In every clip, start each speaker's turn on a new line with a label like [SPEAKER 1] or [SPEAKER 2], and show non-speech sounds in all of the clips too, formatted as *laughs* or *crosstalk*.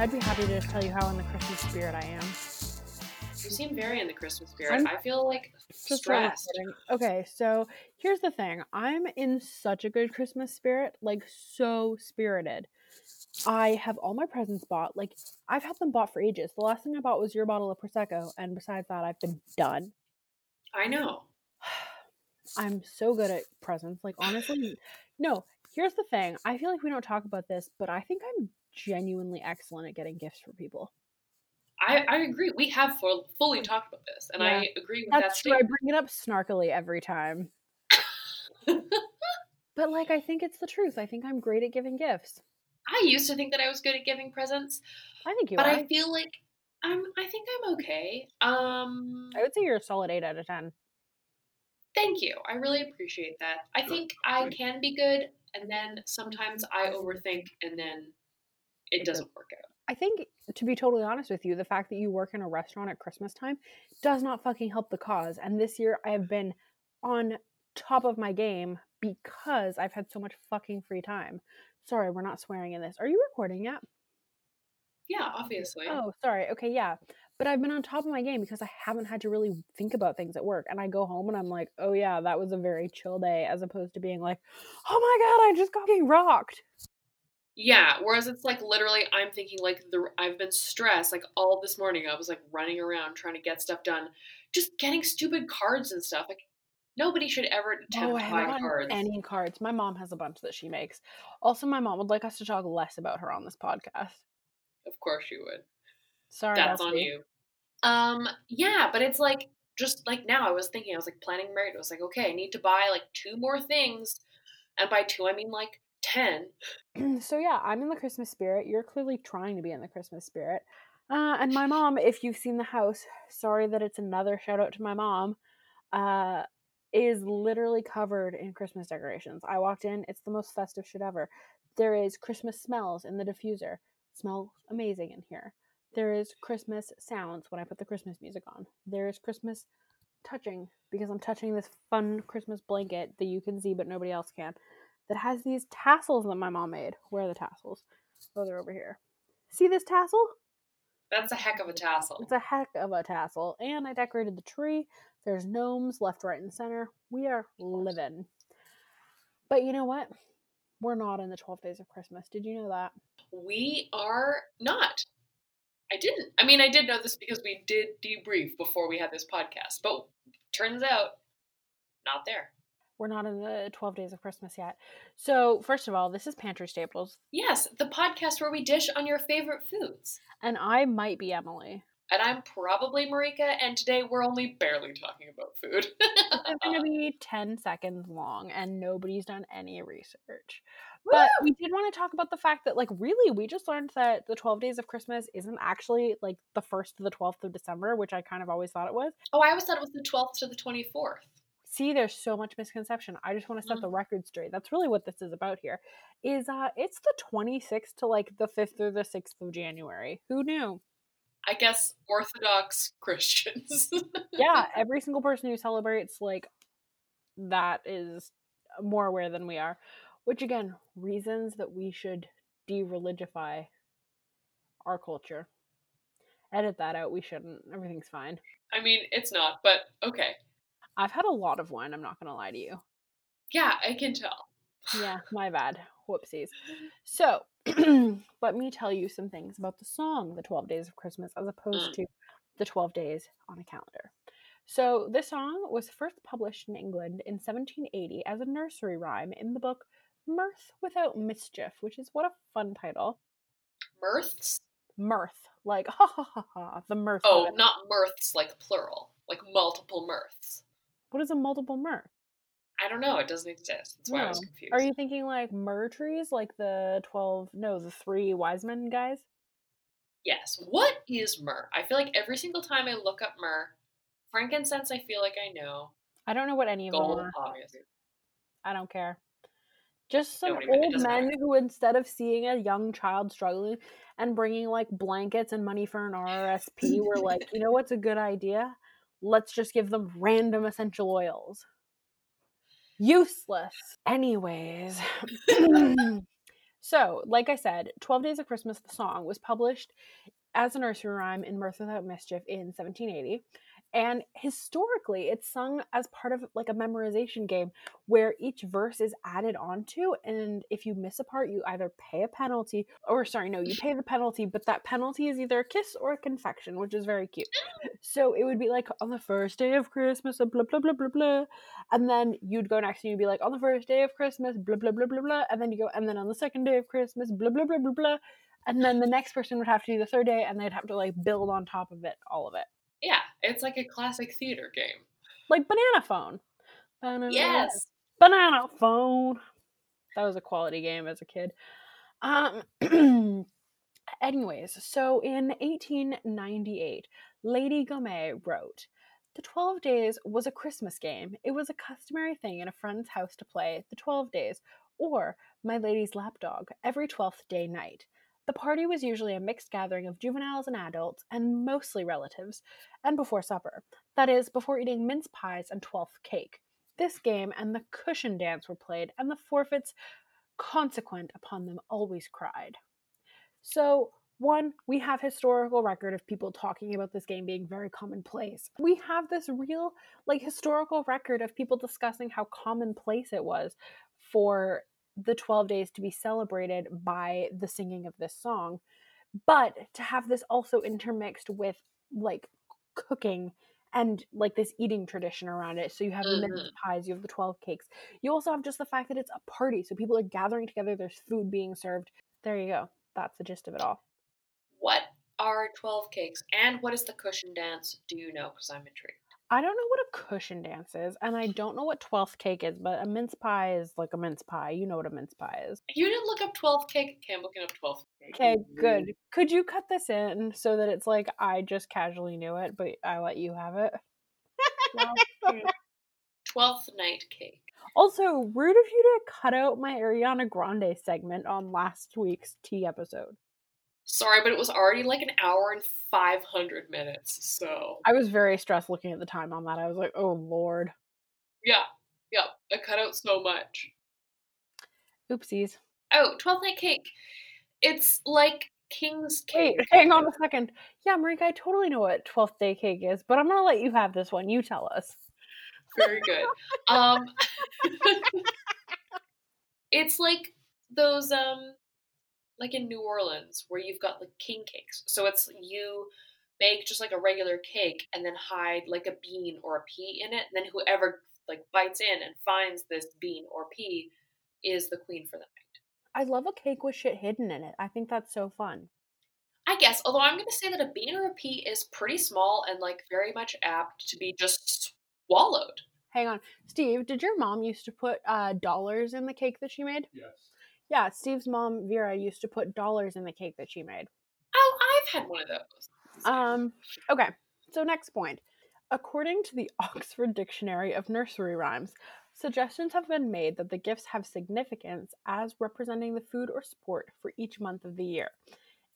[SPEAKER 1] I'd be happy to just tell you how in the Christmas spirit I am.
[SPEAKER 2] You seem very in the Christmas spirit.
[SPEAKER 1] I'm
[SPEAKER 2] I feel like stressed.
[SPEAKER 1] Okay, so here's the thing. I'm in such a good Christmas spirit, like so spirited. I have all my presents bought. Like I've had them bought for ages. The last thing I bought was your bottle of prosecco, and besides that, I've been done.
[SPEAKER 2] I know. *sighs*
[SPEAKER 1] I'm so good at presents. Like honestly, no. Here's the thing. I feel like we don't talk about this, but I think I'm genuinely excellent at getting gifts for people.
[SPEAKER 2] I, I agree. We have full, fully talked about this, and I agree with that
[SPEAKER 1] That's true. I
[SPEAKER 2] statement.
[SPEAKER 1] bring it up snarkily every time. *laughs* But like I think it's the truth. I think I'm great at giving gifts.
[SPEAKER 2] I used to think that I was good at giving presents,
[SPEAKER 1] I think you are.
[SPEAKER 2] but
[SPEAKER 1] are.
[SPEAKER 2] I feel like I'm. I think I'm okay. Um,
[SPEAKER 1] I would say you're a solid eight out of ten.
[SPEAKER 2] thank you. I really appreciate that. I think I can be good, and then sometimes I overthink, and then it doesn't work out.
[SPEAKER 1] I think, to be totally honest with you, the fact that you work in a restaurant at Christmas time does not fucking help the cause. And this year I have been on top of my game because I've had so much fucking free time. Sorry, we're not swearing in this. Are you recording yet?
[SPEAKER 2] Yeah, obviously.
[SPEAKER 1] Oh, sorry. Okay, yeah. But I've been on top of my game because I haven't had to really think about things at work. And I go home and I'm like, oh yeah, that was a very chill day, as opposed to being like, oh my god, I just got getting rocked.
[SPEAKER 2] Yeah, whereas it's like literally, I'm thinking like the I've been stressed like all this morning. I was like running around trying to get stuff done, just getting stupid cards and stuff. Like nobody should ever attempt
[SPEAKER 1] Oh, I
[SPEAKER 2] buy cards.
[SPEAKER 1] any cards. My mom has a bunch that she makes. Also, my mom would like us to talk less about her on this podcast.
[SPEAKER 2] Of course you would.
[SPEAKER 1] Sorry,
[SPEAKER 2] That's on you. Um, yeah, but it's like just like now. I was thinking, I was like planning marriage. I was like, okay, I need to buy like two more things, and by two I mean like ten. *clears throat*
[SPEAKER 1] so yeah, I'm in the Christmas spirit. You're clearly trying to be in the Christmas spirit. Uh, and my mom, if you've seen the house, sorry that it's another shout out to my mom, uh, is literally covered in Christmas decorations. I walked in, it's the most festive shit ever. There is Christmas smells in the diffuser. Smells amazing in here. There is Christmas sounds when I put the Christmas music on. There is Christmas touching because I'm touching this fun Christmas blanket that you can see but nobody else can that has these tassels that my mom made. Where are the tassels? Oh, they're over here. See this tassel?
[SPEAKER 2] That's a heck of a tassel.
[SPEAKER 1] It's a heck of a tassel. And I decorated the tree. There's gnomes left, right, and center. We are living. But you know what? We're not in the 12 days of Christmas. Did you know that?
[SPEAKER 2] We are not. I didn't. I mean, I did know this because we did debrief before we had this podcast, but turns out not there.
[SPEAKER 1] We're not in the 12 days of Christmas yet. So, first of all, this is Pantry Staples,
[SPEAKER 2] Yes, the podcast where we dish on your favorite foods.
[SPEAKER 1] and I might be Emily.
[SPEAKER 2] And I'm probably Marika, and today we're only barely talking about food.
[SPEAKER 1] It's going to be 10 seconds long, and nobody's done any research. But we did want to talk about the fact that, like, really, we just learned that the 12 days of Christmas isn't actually like the 1st to the 12th of December, which I kind of always thought it was.
[SPEAKER 2] oh, I always thought it was the 12th to the 24th.
[SPEAKER 1] See, there's so much misconception. I just want to set
[SPEAKER 2] Mhm.
[SPEAKER 1] the record straight. That's really what this is about here. Is uh it's the 26th to like the 5th or the 6th of January. Who knew?
[SPEAKER 2] I guess Orthodox *laughs* Christians.
[SPEAKER 1] Yeah, *laughs* every single person who celebrates like that is more aware than we are. Which again, reasons that we should de-religify our culture. Edit that out. We shouldn't. Everything's fine.
[SPEAKER 2] I mean, it's not, but okay.
[SPEAKER 1] I've had a lot of wine. I'm not gonna lie to you.
[SPEAKER 2] Yeah, I can tell.
[SPEAKER 1] Yeah, my bad. Whoopsies. *laughs* So, *clears throat* let me tell you some things about the song The 12 Days of Christmas as opposed
[SPEAKER 2] Mm.
[SPEAKER 1] to the 12 days on a calendar. So, this song was first published in England in 1780 as a nursery rhyme in the book Mirth Without Mischief, which is what a fun title.
[SPEAKER 2] Mirths?
[SPEAKER 1] Mirth, like *laughs* ha ha ha ha, the mirth.
[SPEAKER 2] Oh, not mirths like plural, like multiple mirths.
[SPEAKER 1] What is a multiple mirth?
[SPEAKER 2] I don't know. It doesn't exist. That's why I was confused.
[SPEAKER 1] Are you thinking like myrrh trees, like the 12, no, the three wise men guys?
[SPEAKER 2] Yes. What is myrrh? I feel like every single time I look up myrrh, frankincense, I feel like I know.
[SPEAKER 1] I don't know what any of them
[SPEAKER 2] Gold,
[SPEAKER 1] are.
[SPEAKER 2] obviously.
[SPEAKER 1] I don't care. Just some
[SPEAKER 2] it
[SPEAKER 1] old men
[SPEAKER 2] matter.
[SPEAKER 1] who, instead of seeing a young child struggling and bringing like blankets and money for an RRSP, were like, you know what's a good idea? Let's just give them random essential oils. Useless. Anyways, *clears throat* So, like I said, 12 Days of Christmas, the song, was published as a nursery rhyme in Mirth Without Mischief in 1780. And historically, it's sung as part of like a memorization game where each verse is added onto. And if you miss a part, you either pay a penalty, or sorry, no, you pay the penalty, but that penalty is either a kiss or a confection, which is very cute. So it would be like on the first day of Christmas, blah, blah, blah, blah, blah. And then you'd go next and you'd be like on the first day of Christmas, blah, blah, blah, blah, blah. And then you go, and then on the second day of Christmas, blah, blah, blah, blah, blah. And then the next person would have to do the third day and they'd have to like build on top of it, all of it.
[SPEAKER 2] Yeah, it's like a classic theater game.
[SPEAKER 1] Like Banana Phone. Banana,
[SPEAKER 2] Yes.
[SPEAKER 1] Banana Phone. That was a quality game as a kid. Um, *clears throat* anyways, so in 1898, Lady Gomet wrote, The 12 Days was a Christmas game. It was a customary thing in a friend's house to play the 12 Days, or My Lady's Lapdog, every 12th day night. The party was usually a mixed gathering of juveniles and adults, and mostly relatives, and before supper. That is, before eating mince pies and 12th cake. This game and the cushion dance were played, and the forfeits consequent upon them always cried. So, one, we have historical record of people talking about this game being very commonplace. We have this real, like, historical record of people discussing how commonplace it was for the 12 days to be celebrated by the singing of this song. But to have this also intermixed with, like, cooking and like this eating tradition around it. So you have the mince
[SPEAKER 2] Mhm.
[SPEAKER 1] pies, you have the 12 cakes. You also have just the fact that it's a party. So people are gathering together, there's food being served. There you go. That's the gist of it all.
[SPEAKER 2] What are 12 cakes and what is the cushion dance? Do you know? Because I'm intrigued.
[SPEAKER 1] I don't know what a cushion dance is, and I don't know what 12th cake is, but a mince pie is like a mince pie. You know what a mince pie is.
[SPEAKER 2] You didn't look up twelfth cake? Okay, I'm looking up twelfth cake.
[SPEAKER 1] Okay, good. Could you cut this in so that it's like I just casually knew it, but I let you have it? *laughs*
[SPEAKER 2] 12th night cake.
[SPEAKER 1] Also, rude of you to cut out my Ariana Grande segment on last week's tea episode.
[SPEAKER 2] Sorry, but it was already like an hour and 500 minutes. So,
[SPEAKER 1] I was very stressed looking at the time on that. I was like, oh lord.
[SPEAKER 2] yeah. Yeah. I cut out so much.
[SPEAKER 1] Oopsies.
[SPEAKER 2] Oh, 12th night cake. It's like King's cake.
[SPEAKER 1] Wait, hang on a second. Yeah, Marika, I totally know what 12th day cake is, but I'm gonna let you have this one. You tell us.
[SPEAKER 2] Very good. Um, *laughs* it's like those um, like in New Orleans where you've got like king cakes. So it's you make just like a regular cake and then hide like a bean or a pea in it. And then whoever like bites in and finds this bean or pea is the queen for the night.
[SPEAKER 1] I love a cake with shit hidden in it. I think that's so fun.
[SPEAKER 2] I guess, although I'm going to say that a bean or a pea is pretty small and like very much apt to be just swallowed.
[SPEAKER 1] Hang on. Steve, did your mom used to put uh, dollars in the cake that she made?
[SPEAKER 3] Yes.
[SPEAKER 1] Yeah, Steve's mom, Vera, used to put dollars in the cake that she made.
[SPEAKER 2] Oh, I've had one of those.
[SPEAKER 1] Um, okay, so next point. According to the *laughs* Oxford Dictionary of Nursery Rhymes, suggestions have been made that the gifts have significance as representing the food or sport for each month of the year.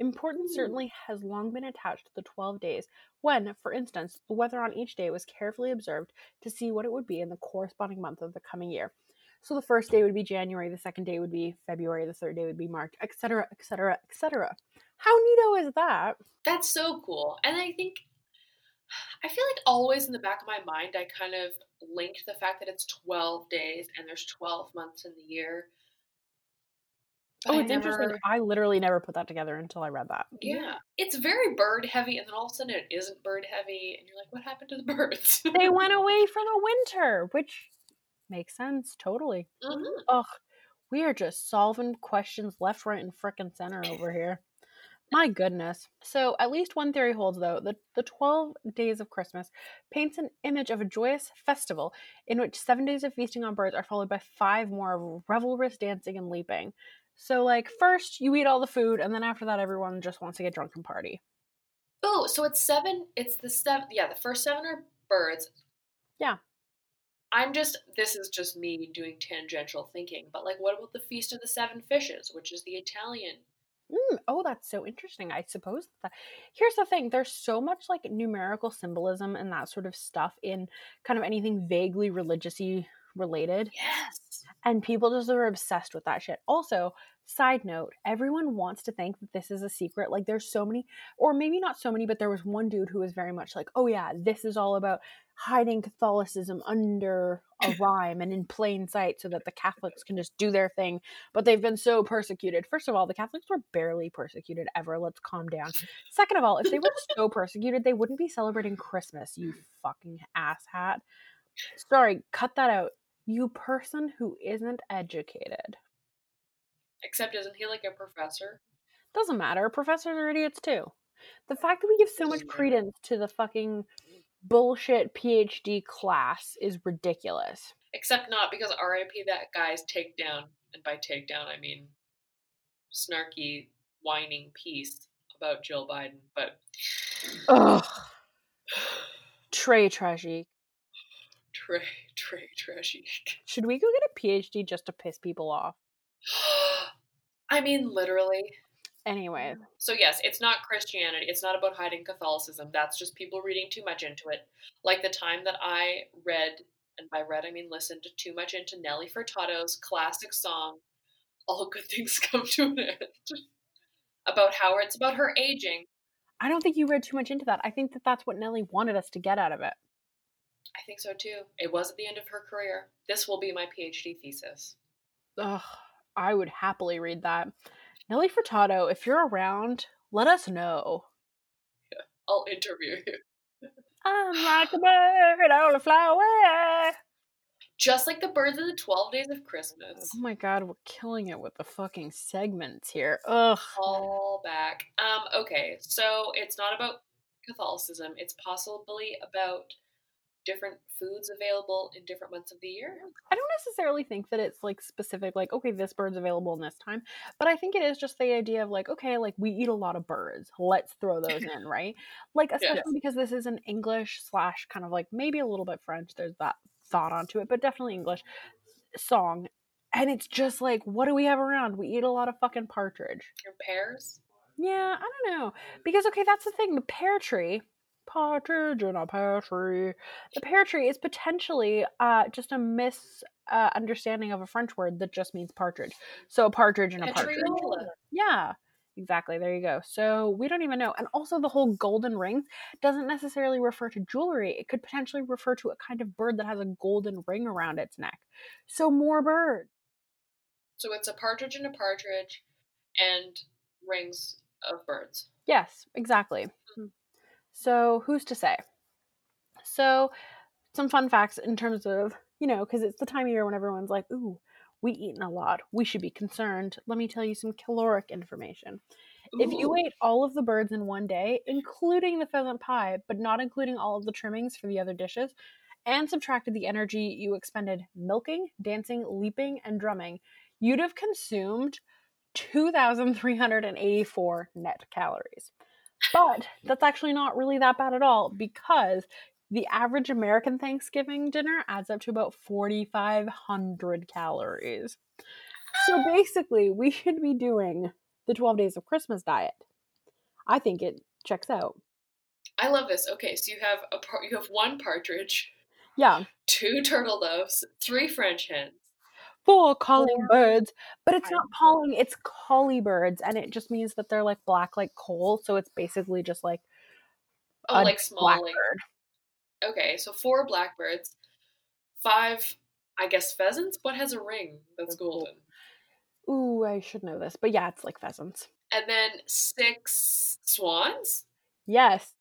[SPEAKER 1] Importance
[SPEAKER 2] Ooh.
[SPEAKER 1] certainly has long been attached to the 12 days, when, for instance, the weather on each day was carefully observed to see what it would be in the corresponding month of the coming year. So the first day would be January, the second day would be February, the third day would be March, etc., etc., etc. How neato is that?
[SPEAKER 2] That's so cool. And I think I feel like always in the back of my mind I kind of linked the fact that it's 12 days and there's 12 months in the year. But
[SPEAKER 1] Oh, it's interesting. I literally never put that together until I read that.
[SPEAKER 2] Yeah. It's very bird heavy and then all of a sudden it isn't bird heavy and you're like what happened to the *laughs* birds?
[SPEAKER 1] They went away for the winter, which makes sense totally.
[SPEAKER 2] Mhm.
[SPEAKER 1] Ugh, we are just solving questions left, right, and frickin' center over here. My goodness. So, at least one theory holds, though. that the 12 days of Christmas paints an image of a joyous festival in which seven days of feasting on birds are followed by five more of revelrous dancing and leaping. So, like, first you eat all the food, and then after that, everyone just wants to get drunk and party.
[SPEAKER 2] Oh, so it's seven it's the seven yeah, the first seven are birds.
[SPEAKER 1] Yeah.
[SPEAKER 2] I'm just this is just me doing tangential thinking, but like what about the Feast of the Seven Fishes, which is the Italian
[SPEAKER 1] Mm, oh, that's so interesting. I suppose that here's the thing: there's so much like numerical symbolism and that sort of stuff in kind of anything vaguely religiously related.
[SPEAKER 2] Yes.
[SPEAKER 1] and people just are obsessed with that shit. Also, side note, everyone wants to think that this is a secret. Like there's so many or maybe not so many, but there was one dude who was very much like, "Oh yeah, this is all about hiding Catholicism under a rhyme and in plain sight so that the Catholics can just do their thing, but they've been so persecuted." First of all, the Catholics were barely persecuted ever. Let's calm down. Second of all, if they were so persecuted, they wouldn't be celebrating Christmas, you fucking asshat. Sorry, cut that out. You person who isn't educated.
[SPEAKER 2] Except, isn't he like a professor?
[SPEAKER 1] Doesn't matter. Professors are idiots too. The fact that we give so much credence to the fucking bullshit PhD class is ridiculous.
[SPEAKER 2] Except not because RIP that guy's takedown, and by takedown I mean snarky, whining piece about Jill Biden. But
[SPEAKER 1] Ugh. Trey Tragedy. *sighs*
[SPEAKER 2] Trey, Trey, trashy.
[SPEAKER 1] Should we go get a PhD just to piss people off?
[SPEAKER 2] I mean, literally.
[SPEAKER 1] Anyway,
[SPEAKER 2] So yes, it's not Christianity. It's not about hiding Catholicism. That's just people reading too much into it. Like the time that I read, and by read I mean listened too much into Nelly Furtado's classic song, "All Good Things Come to an End," about how it's about her aging.
[SPEAKER 1] I don't think you read too much into that. I think that that's what Nelly wanted us to get out of it.
[SPEAKER 2] I think so too. It was at the end of her career. This will be my PhD thesis.
[SPEAKER 1] Ugh, I would happily read that. Nelly Furtado, if you're around, let us know. *laughs*
[SPEAKER 2] I'll interview you.
[SPEAKER 1] I'm like a bird, I wanna fly away.
[SPEAKER 2] Just like the birds of the Twelve Days of Christmas.
[SPEAKER 1] Oh my god, we're killing it with the fucking segments here. Ugh.
[SPEAKER 2] All back. Um, okay, so it's not about Catholicism. It's possibly about different foods available in different months of the year.
[SPEAKER 1] I don't necessarily think that it's like specific, like, okay, this bird's available in this time, but I think it is just the idea of like, okay, like we eat a lot of birds. Let's throw those *laughs* in, right? Like, especially because this is an English slash kind of like maybe a little bit French. There's that thought onto it, but definitely English song. And it's just like, what do we have around? We eat a lot of fucking partridge.
[SPEAKER 2] Your pears.
[SPEAKER 1] Yeah, I don't know. Because okay, that's the thing. The pear tree, partridge in a pear tree. The pear tree is potentially uh just a mis uh, understanding of a French word that just means partridge. So a partridge in a partridge. Yeah. Exactly. There you go. So we don't even know. And also the whole golden ring doesn't necessarily refer to jewelry. It could potentially refer to a kind of bird that has a golden ring around its neck. So more birds.
[SPEAKER 2] So it's a partridge and a partridge and rings of birds.
[SPEAKER 1] Yes, exactly. So, who's to say? So, some fun facts in terms of, you know, because it's the time of year when everyone's like, ooh, we eaten a lot. We should be concerned. Let me tell you some caloric information. If you ate all of the birds in one day, including the pheasant pie, but not including all of the trimmings for the other dishes, and subtracted the energy you expended milking, dancing, leaping, and drumming, you'd have consumed 2,384 net calories. But that's actually not really that bad at all because the average American Thanksgiving dinner adds up to about 4,500 calories. So basically, we should be doing the 12 days of Christmas diet. I think it checks out.
[SPEAKER 2] I love this. Okay, so you have a par- you have one partridge,
[SPEAKER 1] Yeah,
[SPEAKER 2] two turtle doves, three French hens.
[SPEAKER 1] Four oh, calling
[SPEAKER 2] Four
[SPEAKER 1] birds, but it's not calling, it's colly birds, and it just means that they're like black like coal, so it's basically just like
[SPEAKER 2] Oh,
[SPEAKER 1] a
[SPEAKER 2] like small, like
[SPEAKER 1] blackbird.
[SPEAKER 2] okay. So four blackbirds, five, I guess pheasants. What has a ring that's golden?
[SPEAKER 1] Ooh, I should know this, but yeah, it's like pheasants.
[SPEAKER 2] And then six swans.
[SPEAKER 1] Yes,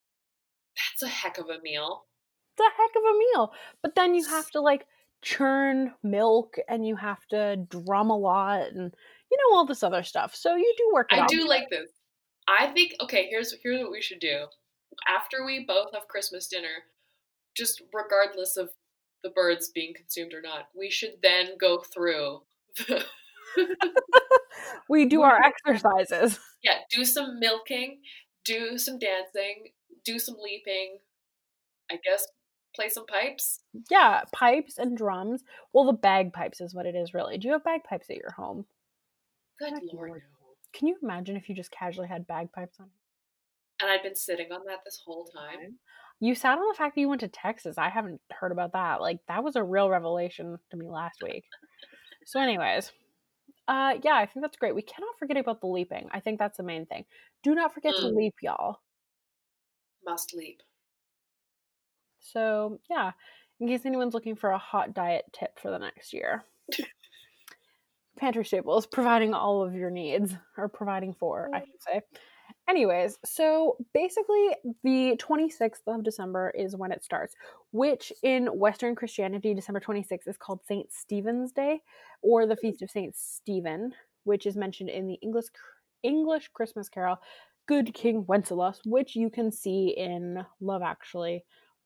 [SPEAKER 2] That's a heck of a meal.
[SPEAKER 1] it's a heck of a meal. But then you have to like churn milk and you have to drum a lot and you know all this other stuff. So you do work
[SPEAKER 2] I
[SPEAKER 1] out.
[SPEAKER 2] do like this. I think okay. Here's here's what we should do. After we both have Christmas dinner, just regardless of the birds being consumed or not, we should then go through. The, *laughs* *laughs*
[SPEAKER 1] we do our exercises. *laughs*
[SPEAKER 2] yeah, do some milking, do some dancing, do some leaping. I guess play some pipes.
[SPEAKER 1] Yeah, pipes and drums. Well, the bagpipes is what it is really. Do you have bagpipes at your home?
[SPEAKER 2] Good lord,
[SPEAKER 1] Lord. Can you imagine if you just casually had bagpipes on?
[SPEAKER 2] And I'd been sitting on that this whole time.
[SPEAKER 1] You sat on the fact that you went to Texas. I haven't heard about that. Like that was a real revelation to me last week. So, anyways, uh, yeah, I think that's great. We cannot forget about the leaping. I think that's the main thing. Do not forget to
[SPEAKER 2] Mm.
[SPEAKER 1] leap, y'all.
[SPEAKER 2] Must leap.
[SPEAKER 1] So, yeah, in case anyone's looking for a hot diet tip for the next year, Pantry Staples providing all of your needs, or providing for, I should say. Anyways, so basically, the 26th of December is when it starts, which in Western Christianity, December 26th is called St. Stephen's Day or the mm-hmm. Feast of St. Stephen, which is mentioned in the English English Christmas carol Good King Wenceslas, which you can see in Love Actually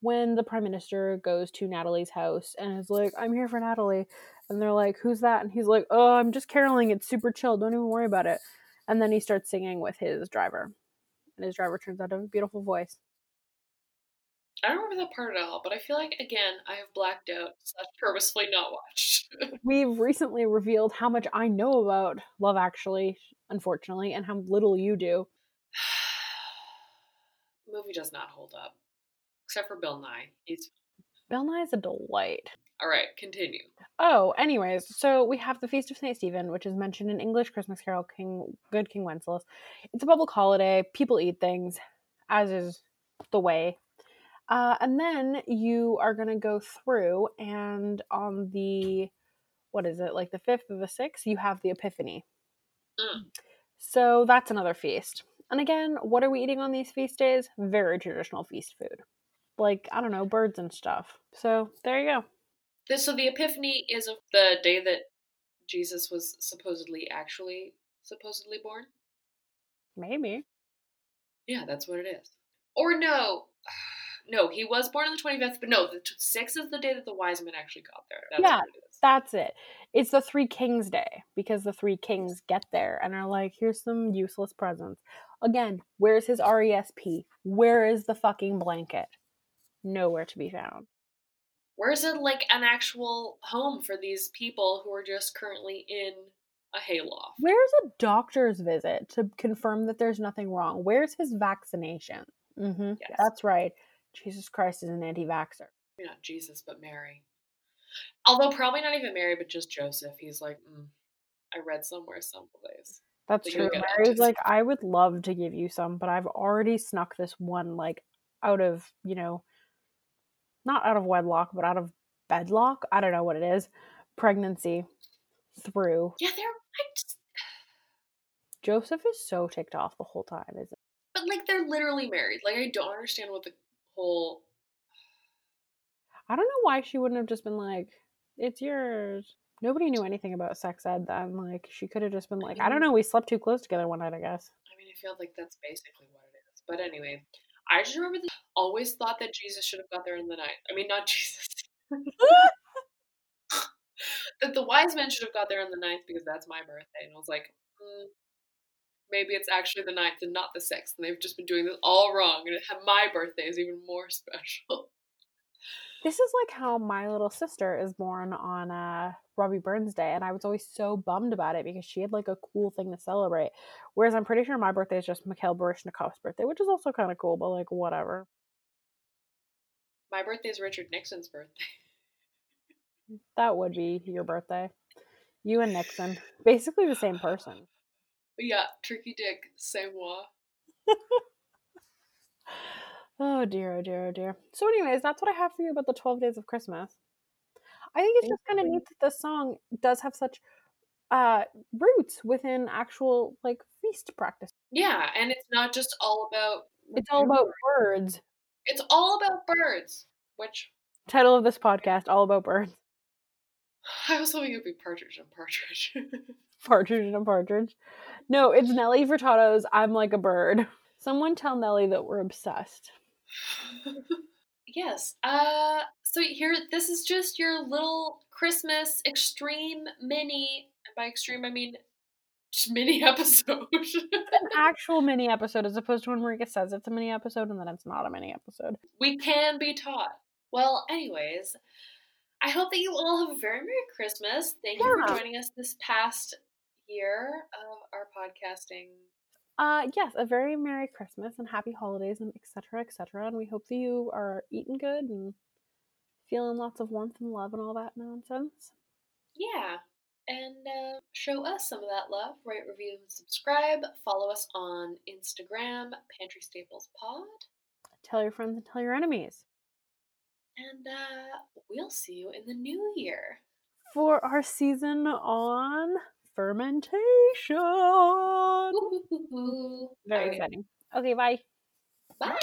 [SPEAKER 1] when the prime minister goes to Natalie's house and is like, I'm here for Natalie. And they're like, Who's that? And he's like, Oh, I'm just caroling. It's super chill. Don't even worry about it. And then he starts singing with his driver. And his driver turns out to have a beautiful voice.
[SPEAKER 2] I don't remember that part at all, but I feel like again I have blacked out slash purposefully not watched. *laughs*
[SPEAKER 1] We've recently revealed how much I know about Love Actually, unfortunately, and how little you do.
[SPEAKER 2] The *sighs* movie does not hold up, except for Bill Nighy. He's
[SPEAKER 1] Bill Nighy is a delight.
[SPEAKER 2] all right. Continue.
[SPEAKER 1] Oh, anyways, so we have the Feast of St. Stephen, which is mentioned in English Christmas Carol King Good King Wenceslas. It's a public holiday. People eat things, as is the way. Uh, and then you are going to go through, and on the, what is it, like the 5th or the 6th, you have the Epiphany.
[SPEAKER 2] Mm.
[SPEAKER 1] So that's another feast. And again, what are we eating on these feast days? Very traditional feast food. Like, I don't know, birds and stuff. So there you go.
[SPEAKER 2] This so the Epiphany is of the day that Jesus was supposedly actually supposedly born.
[SPEAKER 1] Maybe.
[SPEAKER 2] Yeah, that's what it is. Or no, *sighs* no, he was born on the twenty fifth, but no, the sixth is the day that the wise men actually got there. That's
[SPEAKER 1] Yeah.
[SPEAKER 2] what it is.
[SPEAKER 1] That's it. It's the Three Kings Day because the Three Kings get there and are like, here's some useless presents. Again, where's his RESP? Where is the fucking blanket? Nowhere to be found.
[SPEAKER 2] Where's it like an actual home for these people who are just currently in a hayloft?
[SPEAKER 1] Where's a doctor's visit to confirm that there's nothing wrong? Where's his vaccination? Mm-hmm.
[SPEAKER 2] Yes.
[SPEAKER 1] That's right. Jesus Christ is an anti vaxxer.
[SPEAKER 2] Not Jesus, but Mary. Although probably not even Mary, but just Joseph. He's like, mm, I read somewhere, someplace.
[SPEAKER 1] That's true. Mary's like, I would love to give you some, but I've already snuck this one, like, out of, you know, not out of wedlock, but out of bedlock. I don't know what it is. Pregnancy through.
[SPEAKER 2] Yeah, they're. I just,
[SPEAKER 1] Joseph is so ticked off the whole time, isn't
[SPEAKER 2] but like they're literally married. Like I don't understand what the whole.
[SPEAKER 1] I don't know why she wouldn't have just been like, it's yours. Nobody knew anything about sex ed then. Like, she could have just been like, I don't know, we slept too close together one night, I guess.
[SPEAKER 2] I mean, I feel like that's basically what it is. But anyway, I just remember that always thought that Jesus should have got there in the night. I mean, not *laughs* Jesus. *laughs* that the wise men should have got there on the ninth because that's my birthday. And I was like, mm, maybe it's actually the ninth and not the sixth. And they've just been doing this all wrong. And my birthday is even more *laughs* special.
[SPEAKER 1] This is like how my little sister is born on uh, Robbie Burns Day, and I was always so bummed about it because she had like a cool thing to celebrate. Whereas I'm pretty sure my birthday is just Mikhail Baryshnikov's birthday, which is also kind of cool, but like whatever.
[SPEAKER 2] My birthday is Richard Nixon's birthday.
[SPEAKER 1] That would be your birthday. You and Nixon, basically the same person.
[SPEAKER 2] Yeah, Tricky Dick, c'est *laughs* moi.
[SPEAKER 1] Oh dear, oh dear, oh dear. So, anyways, that's what I have for you about the 12 days of Christmas. I think it's just kind of neat that this song does have such uh roots within actual like feast practice.
[SPEAKER 2] Yeah, and it's not just all about.
[SPEAKER 1] It's all about birds.
[SPEAKER 2] It's all about birds, which
[SPEAKER 1] Title of this podcast: All about birds. *sighs*
[SPEAKER 2] I was hoping it would be partridge and partridge. *laughs*
[SPEAKER 1] Partridge and a partridge. No, it's Nelly Furtado's "I'm Like a Bird." Someone tell Nelly that we're obsessed. *laughs*
[SPEAKER 2] yes. Uh so here this is just your little Christmas extreme mini and by extreme I mean mini *laughs* episode.
[SPEAKER 1] An actual mini episode, as opposed to when Marika says it's a mini episode and then it's not a mini episode.
[SPEAKER 2] we can be taught. Well, anyways, I hope that you all have a very Merry Christmas. Thank you for joining us this past year of our podcasting.
[SPEAKER 1] Uh, yes, a very Merry Christmas and Happy Holidays and etc. etc. And we hope that you are eating good and feeling lots of warmth and love and all that nonsense.
[SPEAKER 2] Yeah. and uh, show us some of that love. Rate, review, and subscribe. Follow us on Instagram, Pantry Staples Pod.
[SPEAKER 1] Tell your friends and tell your enemies.
[SPEAKER 2] And uh, we'll see you in the new year.
[SPEAKER 1] For our season on fermentation. *laughs* Very exciting. Okay, bye.
[SPEAKER 2] Bye.